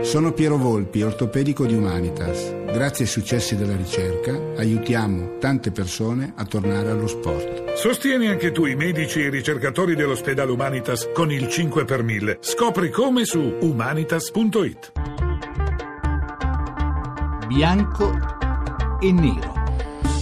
Sono Piero Volpi, ortopedico di Humanitas. Grazie ai successi della ricerca aiutiamo tante persone a tornare allo sport. Sostieni anche tu i medici e i ricercatori dell'ospedale Humanitas con il 5 per 1000. Scopri come su humanitas.it. Bianco e nero.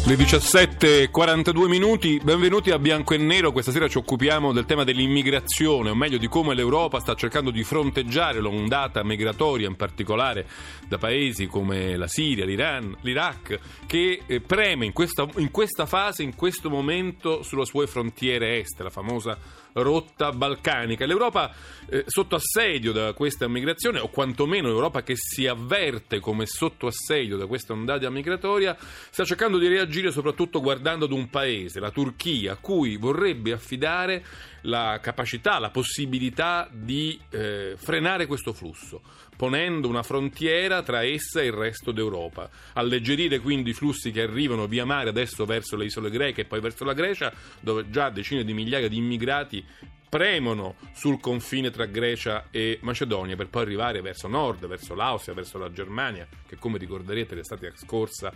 Le 17.42 minuti, benvenuti a Bianco e Nero. Questa sera ci occupiamo del tema dell'immigrazione, o meglio di come l'Europa sta cercando di fronteggiare l'ondata migratoria, in particolare da paesi come la Siria, l'Iran, l'Iraq, che eh, preme in questa, in questa fase, in questo momento, sulle sue frontiere est, la famosa rotta balcanica. L'Europa eh, sotto assedio da questa migrazione, o quantomeno l'Europa che si avverte come sotto assedio da questa ondata migratoria, sta cercando di reagire soprattutto guardando ad un paese, la Turchia, a cui vorrebbe affidare la capacità, la possibilità di eh, frenare questo flusso, ponendo una frontiera tra essa e il resto d'Europa, alleggerire quindi i flussi che arrivano via mare adesso verso le isole greche e poi verso la Grecia, dove già decine di migliaia di immigrati premono sul confine tra Grecia e Macedonia per poi arrivare verso nord, verso l'Austria, verso la Germania, che come ricorderete l'estate scorsa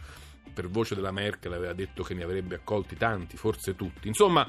per voce della Merkel aveva detto che ne avrebbe accolti tanti, forse tutti. Insomma,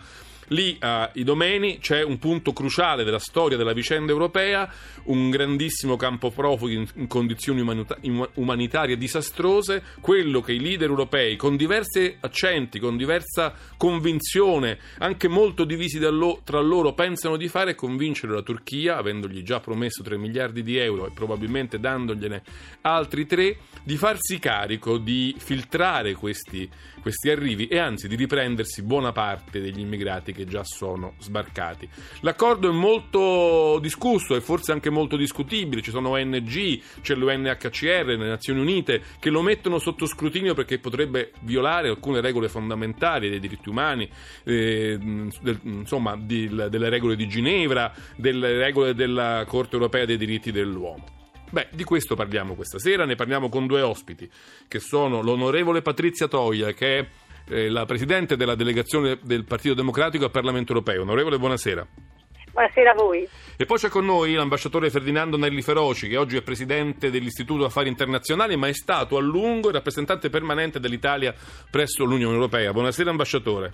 lì a uh, Idomeni c'è un punto cruciale della storia della vicenda europea, un grandissimo campo profughi in, in condizioni umanita- umanitarie disastrose, quello che i leader europei con diversi accenti, con diversa convinzione, anche molto divisi lo- tra loro, pensano di fare è convincere la Turchia, avendogli già promesso 3 miliardi di euro e probabilmente dandogliene altri 3, di farsi carico di filtrare questi, questi arrivi e anzi di riprendersi buona parte degli immigrati che già sono sbarcati. L'accordo è molto discusso e forse anche molto discutibile, ci sono ONG, c'è l'UNHCR, le Nazioni Unite, che lo mettono sotto scrutinio perché potrebbe violare alcune regole fondamentali dei diritti umani, eh, del, insomma di, delle regole di Ginevra, delle regole della Corte europea dei diritti dell'uomo. Beh, di questo parliamo questa sera, ne parliamo con due ospiti, che sono l'onorevole Patrizia Toia, che è eh, la presidente della delegazione del Partito Democratico al Parlamento Europeo. Onorevole, buonasera. Buonasera a voi. E poi c'è con noi l'ambasciatore Ferdinando Nelli Feroci, che oggi è presidente dell'Istituto Affari Internazionali, ma è stato a lungo il rappresentante permanente dell'Italia presso l'Unione Europea. Buonasera, ambasciatore.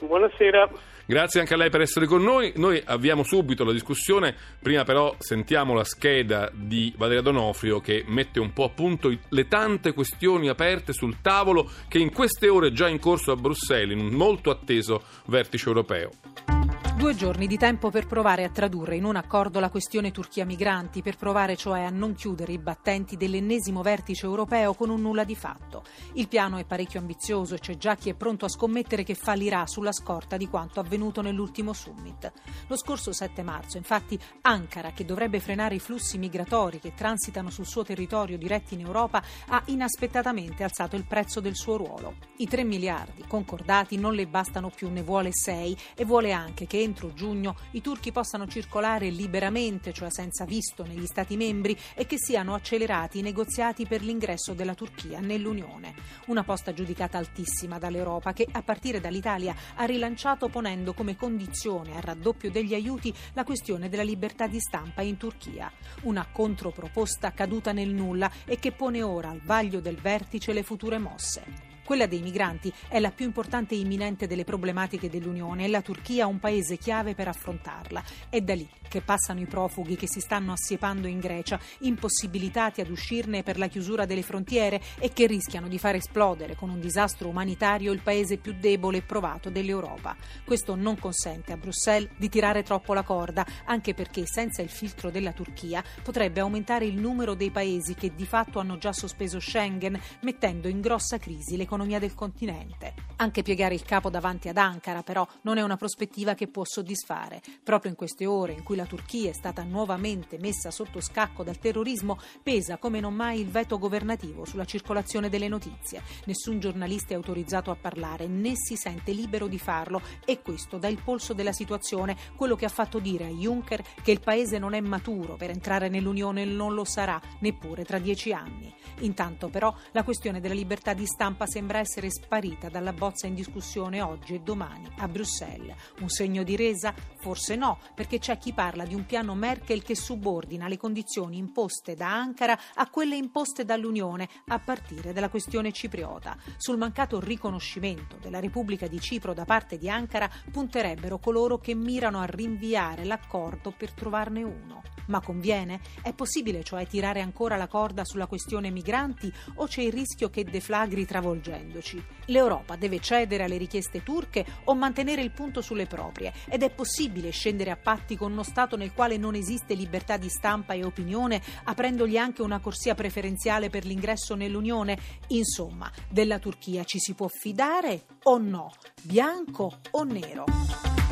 Buonasera. Grazie anche a lei per essere con noi. Noi avviamo subito la discussione, prima però sentiamo la scheda di Valeria Donofrio che mette un po' a punto le tante questioni aperte sul tavolo che in queste ore è già in corso a Bruxelles, in un molto atteso vertice europeo. Due giorni di tempo per provare a tradurre in un accordo la questione Turchia-migranti, per provare cioè a non chiudere i battenti dell'ennesimo vertice europeo con un nulla di fatto. Il piano è parecchio ambizioso e c'è già chi è pronto a scommettere che fallirà sulla scorta di quanto avvenuto nell'ultimo summit. Lo scorso 7 marzo, infatti, Ankara, che dovrebbe frenare i flussi migratori che transitano sul suo territorio diretti in Europa, ha inaspettatamente alzato il prezzo del suo ruolo. I 3 miliardi concordati non le bastano più, ne vuole 6 e vuole anche che entro giugno i turchi possano circolare liberamente, cioè senza visto, negli Stati membri e che siano accelerati i negoziati per l'ingresso della Turchia nell'Unione. Una posta giudicata altissima dall'Europa che, a partire dall'Italia, ha rilanciato ponendo come condizione al raddoppio degli aiuti la questione della libertà di stampa in Turchia. Una controproposta caduta nel nulla e che pone ora al vaglio del vertice le future mosse. Quella dei migranti è la più importante e imminente delle problematiche dell'Unione e la Turchia è un paese chiave per affrontarla. È da lì che passano i profughi che si stanno assiepando in Grecia, impossibilitati ad uscirne per la chiusura delle frontiere e che rischiano di far esplodere con un disastro umanitario il paese più debole e provato dell'Europa. Questo non consente a Bruxelles di tirare troppo la corda, anche perché senza il filtro della Turchia potrebbe aumentare il numero dei paesi che di fatto hanno già sospeso Schengen, mettendo in grossa crisi l'economia dell'economia del continente. Anche piegare il capo davanti ad Ankara, però, non è una prospettiva che può soddisfare. Proprio in queste ore in cui la Turchia è stata nuovamente messa sotto scacco dal terrorismo, pesa come non mai il veto governativo sulla circolazione delle notizie. Nessun giornalista è autorizzato a parlare, né si sente libero di farlo e questo dà il polso della situazione, quello che ha fatto dire a Juncker che il paese non è maturo per entrare nell'Unione e non lo sarà neppure tra dieci anni. Intanto però la questione della libertà di stampa sembra essere sparita dalla bozza in discussione oggi e domani a Bruxelles. Un segno di resa? Forse no, perché c'è chi parla di un piano Merkel che subordina le condizioni imposte da Ankara a quelle imposte dall'Unione, a partire dalla questione cipriota. Sul mancato riconoscimento della Repubblica di Cipro da parte di Ankara punterebbero coloro che mirano a rinviare l'accordo per trovarne uno. Ma conviene? È possibile cioè tirare ancora la corda sulla questione migranti o c'è il rischio che deflagri travolgendoci? L'Europa deve cedere alle richieste turche o mantenere il punto sulle proprie ed è possibile scendere a patti con uno Stato nel quale non esiste libertà di stampa e opinione, aprendogli anche una corsia preferenziale per l'ingresso nell'Unione? Insomma, della Turchia ci si può fidare o no? Bianco o nero?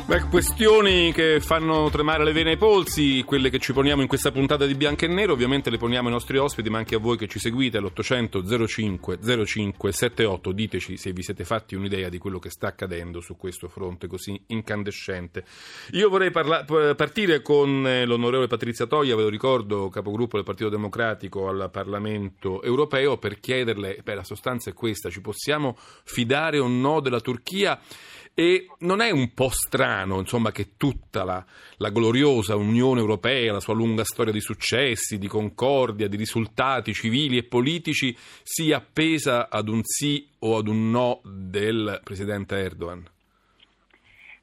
Beh, questioni che fanno tremare le vene ai polsi, quelle che ci poniamo in questa puntata di Bianco e Nero, ovviamente le poniamo ai nostri ospiti, ma anche a voi che ci seguite all'800 05 05 78. Diteci se vi siete fatti un'idea di quello che sta accadendo su questo fronte così incandescente. Io vorrei parla- partire con eh, l'onorevole Patrizia Toia, ve lo ricordo, capogruppo del Partito Democratico al Parlamento europeo, per chiederle, beh, la sostanza è questa, ci possiamo fidare o no della Turchia? E non è un po' strano, insomma, che tutta la, la, gloriosa Unione Europea, la sua lunga storia di successi, di concordia, di risultati civili e politici sia appesa ad un sì o ad un no del presidente Erdogan?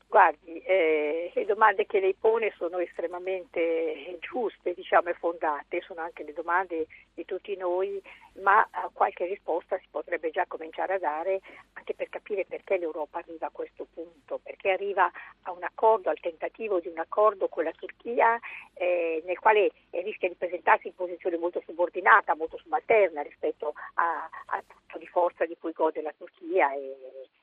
Guardi, eh, le domande che lei pone sono estremamente giuste, diciamo, e fondate, sono anche le domande di tutti noi, ma qualche risposta si potrebbe già cominciare a dare anche per capire perché l'Europa arriva a questo punto, perché arriva a un accordo, al tentativo di un accordo con la Turchia eh, nel quale rischia di presentarsi in posizione molto subordinata, molto subalterna rispetto al punto di forza di cui gode la Turchia e,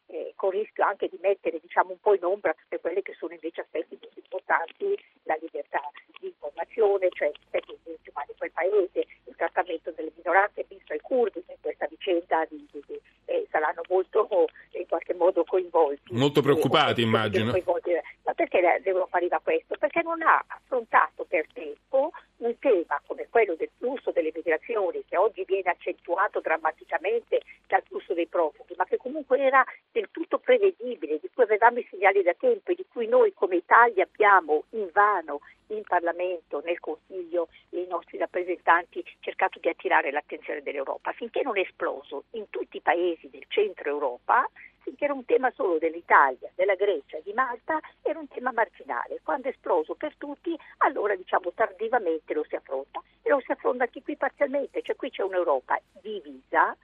e con rischio anche di mettere diciamo, un po' in ombra tutte quelle che sono invece aspetti più importanti, la libertà di informazione, cioè aspetti di quel paese, il trattamento delle minoranze, ai curdi in questa vicenda di, di, di, eh, saranno molto in qualche modo coinvolti. Molto preoccupati, eh, immagino. Coinvolti. Ma perché l'Europa arriva a questo? Perché non ha affrontato per tempo un tema come quello del flusso delle migrazioni, che oggi viene accentuato drammaticamente dal flusso dei profughi, ma che comunque era del tutto prevedibile, di cui avevamo i segnali da tempo e di cui noi come Italia abbiamo invano in Parlamento, nel Consiglio, nostri rappresentanti cercato di attirare l'attenzione dell'Europa. Finché non è esploso in tutti i paesi del centro Europa, finché era un tema solo dell'Italia, della Grecia, di Malta, era un tema marginale. Quando è esploso per tutti, allora diciamo tardivamente lo si affronta e lo si affronta anche qui parzialmente, cioè qui c'è un'Europa divisa,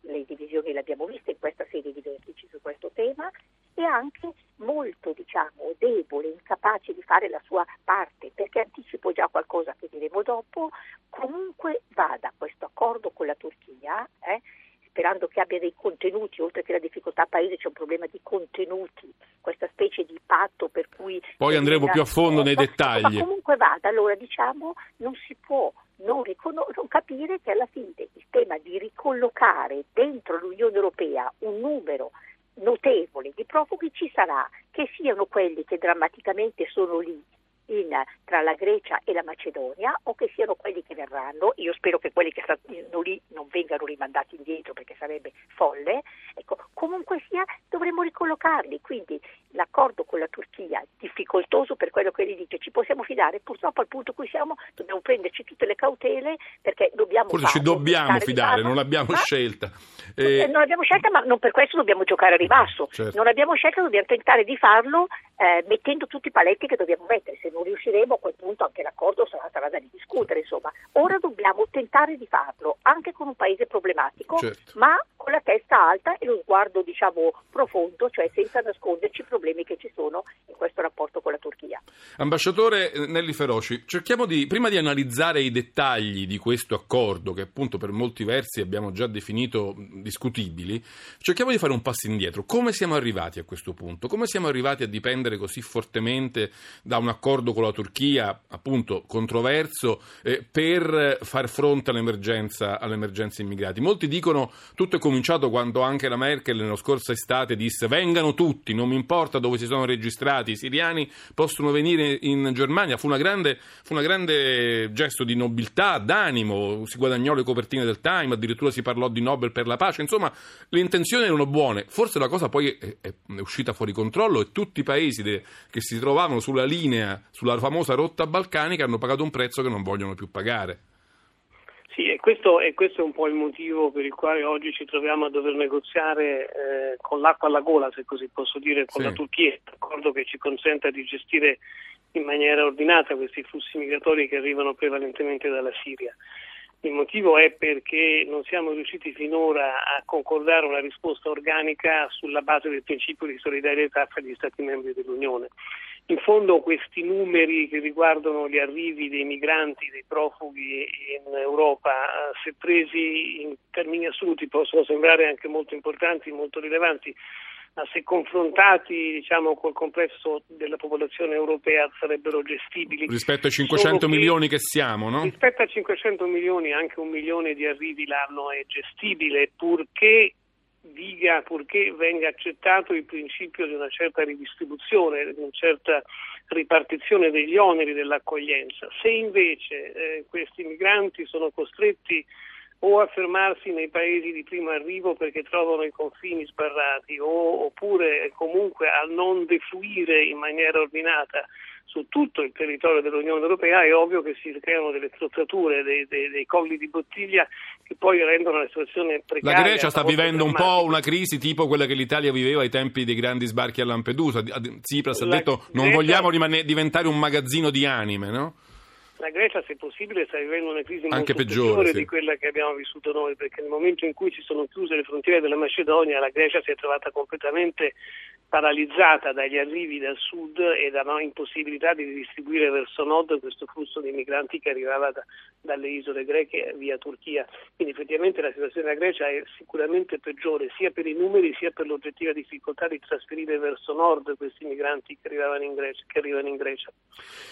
le divisioni le abbiamo viste in questa serie di vertici su questo tema, e anche molto diciamo, debole, incapace di fare la sua parte, perché anticipo già qualcosa che diremo dopo, comunque vada questo accordo con la Turchia, eh, sperando che abbia dei contenuti, oltre che la difficoltà paese c'è un problema di contenuti, questa specie di patto per cui... Poi andremo più a fondo nei dettagli. Ma comunque vada, allora diciamo non si può non, riconos- non capire che alla fine il tema di ricollocare dentro l'Unione Europea un numero notevole di profughi ci sarà, che siano quelli che drammaticamente sono lì in, tra la Grecia e la Macedonia o che siano quelli che verranno, io spero che quelli che stanno lì non vengano rimandati indietro perché sarebbe folle, ecco, comunque sia dovremmo ricollocarli, quindi l'accordo con la Turchia difficoltoso per quello che lei dice, ci possiamo fidare, purtroppo al punto in cui siamo dobbiamo prenderci tutte le cautele perché dobbiamo... Forse ci dobbiamo fidare, non l'abbiamo ma, scelta. Eh, eh... Non l'abbiamo scelta ma non per questo dobbiamo giocare a ribasso, certo. non abbiamo scelta, dobbiamo tentare di farlo eh, mettendo tutti i paletti che dobbiamo mettere, se non riusciremo a quel punto anche l'accordo sarà, sarà da ridiscutere, insomma. Ora dobbiamo tentare di farlo, anche con un paese problematico, certo. ma con la testa alta e lo sguardo diciamo profondo, cioè senza nasconderci i problemi che ci sono in questo rapporto con la Turchia. Ambasciatore Nelli Feroci, cerchiamo di, prima di analizzare i dettagli di questo accordo, che appunto per molti versi abbiamo già definito discutibili, cerchiamo di fare un passo indietro. Come siamo arrivati a questo punto? Come siamo arrivati a dipendere così fortemente da un accordo con la Turchia, appunto controverso, eh, per far fronte all'emergenza, all'emergenza immigrati? Molti dicono tutto è cominciato quando anche la Merkel nello scorso estate disse vengano tutti, non mi importa dove si sono registrati, i siriani possono venire in Germania fu, una grande, un grande gesto di nobiltà, d'animo, si guadagnò le copertine del Time, addirittura si parlò di Nobel per la pace, insomma le intenzioni erano buone, forse la cosa poi è, è uscita fuori controllo e tutti i paesi de, che si trovavano sulla linea, sulla famosa rotta balcanica hanno pagato un prezzo che non vogliono più pagare. Sì, e questo, e questo, è un po' il motivo per il quale oggi ci troviamo a dover negoziare eh, con l'acqua alla gola, se così posso dire, con sì. la Turchia, un accordo che ci consenta di gestire in maniera ordinata questi flussi migratori che arrivano prevalentemente dalla Siria. Il motivo è perché non siamo riusciti finora a concordare una risposta organica sulla base del principio di solidarietà fra gli Stati membri dell'Unione. In fondo questi numeri che riguardano gli arrivi dei migranti, dei profughi in Europa, eh, se presi in termini assoluti possono sembrare anche molto importanti, molto rilevanti, ma se confrontati diciamo, col complesso della popolazione europea sarebbero gestibili. Rispetto ai 500 milioni che siamo, no? Rispetto a 500 milioni anche un milione di arrivi l'anno è gestibile, purché diga purché venga accettato il principio di una certa ridistribuzione, di una certa ripartizione degli oneri dell'accoglienza. Se invece eh, questi migranti sono costretti o a fermarsi nei paesi di primo arrivo perché trovano i confini sbarrati o, oppure comunque a non defluire in maniera ordinata su tutto il territorio dell'Unione Europea, è ovvio che si creano delle strozzature, dei, dei, dei colli di bottiglia che poi rendono la situazione precaria. La Grecia sta vivendo un po' una crisi tipo quella che l'Italia viveva ai tempi dei grandi sbarchi a Lampedusa. Tsipras ha detto non Grecia... vogliamo rimane- diventare un magazzino di anime, no? La Grecia, se possibile, sta vivendo una crisi Anche molto peggiore, peggiore sì. di quella che abbiamo vissuto noi, perché nel momento in cui si sono chiuse le frontiere della Macedonia, la Grecia si è trovata completamente paralizzata dagli arrivi dal sud e dalla impossibilità di distribuire verso nord questo flusso di migranti che arrivava da, dalle isole greche via Turchia. Quindi effettivamente la situazione della Grecia è sicuramente peggiore sia per i numeri sia per l'oggettiva difficoltà di trasferire verso nord questi migranti che, in Grecia, che arrivano in Grecia.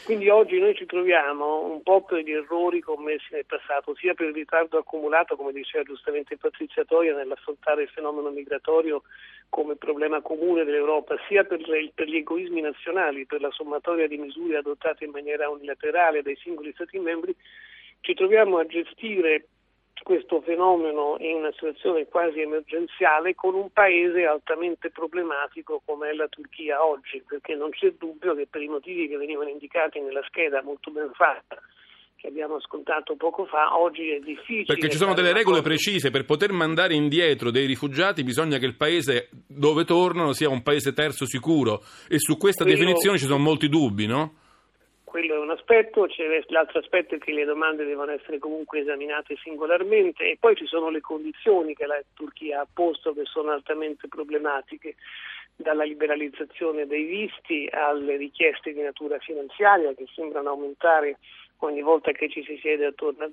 Quindi oggi noi ci troviamo un po' per gli errori commessi nel passato, sia per il ritardo accumulato, come diceva giustamente Patrizia Toia, nell'affrontare il fenomeno migratorio come problema comune dell'Europa, sia per, per, gli egoismi nazionali, per la sommatoria di misure adottate in maniera unilaterale dai singoli Stati membri, ci troviamo a gestire questo fenomeno in una situazione quasi emergenziale con un paese altamente problematico come è la Turchia oggi, perché non c'è dubbio che per i motivi che venivano indicati nella scheda molto ben fatta che abbiamo ascoltato poco fa, oggi è difficile. Perché ci sono delle regole precise, per poter mandare indietro dei rifugiati bisogna che il paese dove tornano sia un paese terzo sicuro e su questa Quello... definizione ci sono molti dubbi, no? Quello è un aspetto, l'altro aspetto è che le domande devono essere comunque esaminate singolarmente e poi ci sono le condizioni che la Turchia ha posto che sono altamente problematiche dalla liberalizzazione dei visti alle richieste di natura finanziaria che sembrano aumentare ogni volta che ci si siede attorno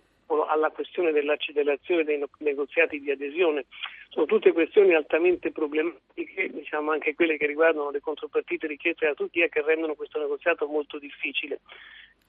alla questione dell'accelerazione dei negoziati di adesione. Sono tutte questioni altamente problematiche, diciamo anche quelle che riguardano le contropartite richieste dalla Turchia che rendono questo negoziato molto difficile.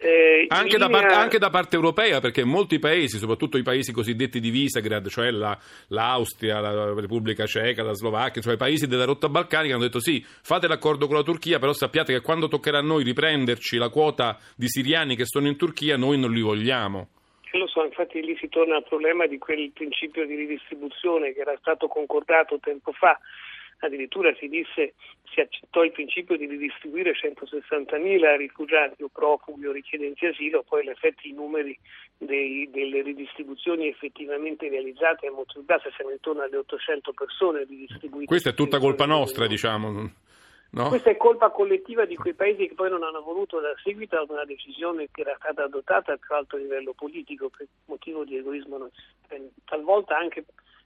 Eh, anche, linea... da parte, anche, da parte, europea, perché molti paesi, soprattutto i paesi cosiddetti di Visegrad, cioè la, l'Austria, la Repubblica Ceca, la Slovacchia, cioè i paesi della rotta balcanica, hanno detto sì, fate l'accordo con la Turchia, però sappiate che quando toccherà a noi riprenderci la quota di siriani che sono in Turchia, noi non li vogliamo. Lo so, infatti lì si torna al problema di quel principio di ridistribuzione che era stato concordato tempo fa addirittura si disse, si accettò il principio di ridistribuire 160.000 rifugiati o profughi o richiedenti asilo, poi in effetti i numeri dei, delle ridistribuzioni effettivamente realizzate è molto bassa, siamo intorno alle 800 persone ridistribuite. Questa è tutta colpa nostra, diciamo. No? Questa è colpa collettiva di quei paesi che poi non hanno voluto dar seguito ad una decisione che era stata adottata a più alto livello politico per motivo di egoismo talvolta anche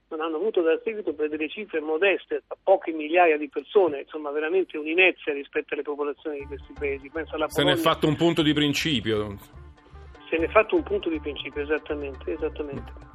non hanno avuto dar seguito per delle cifre modeste, a poche migliaia di persone, insomma veramente un'inezia rispetto alle popolazioni di questi paesi. Polonia, Se ne è fatto un punto di principio. Se ne è fatto un punto di principio, esattamente. esattamente.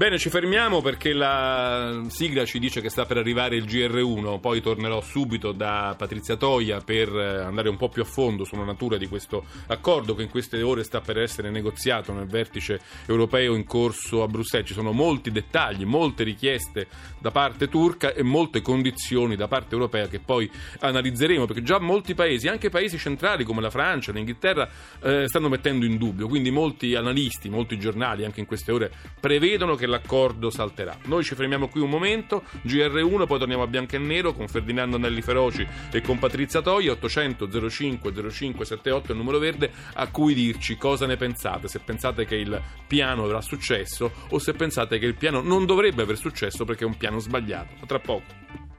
Bene, ci fermiamo perché la sigla ci dice che sta per arrivare il GR1, poi tornerò subito da Patrizia Toia per andare un po' più a fondo sulla natura di questo accordo che in queste ore sta per essere negoziato nel vertice europeo in corso a Bruxelles. Ci sono molti dettagli, molte richieste da parte turca e molte condizioni da parte europea che poi analizzeremo perché già molti paesi, anche paesi centrali come la Francia, l'Inghilterra, eh, stanno mettendo in dubbio. Quindi molti analisti, molti giornali anche in queste ore prevedono che l'accordo salterà. Noi ci fermiamo qui un momento, GR1, poi torniamo a bianco e nero con Ferdinando Nelli Feroci e con Patrizia Toia, 800 05 05 78 è il numero verde, a cui dirci cosa ne pensate, se pensate che il piano avrà successo o se pensate che il piano non dovrebbe aver successo perché è un piano sbagliato. A tra poco.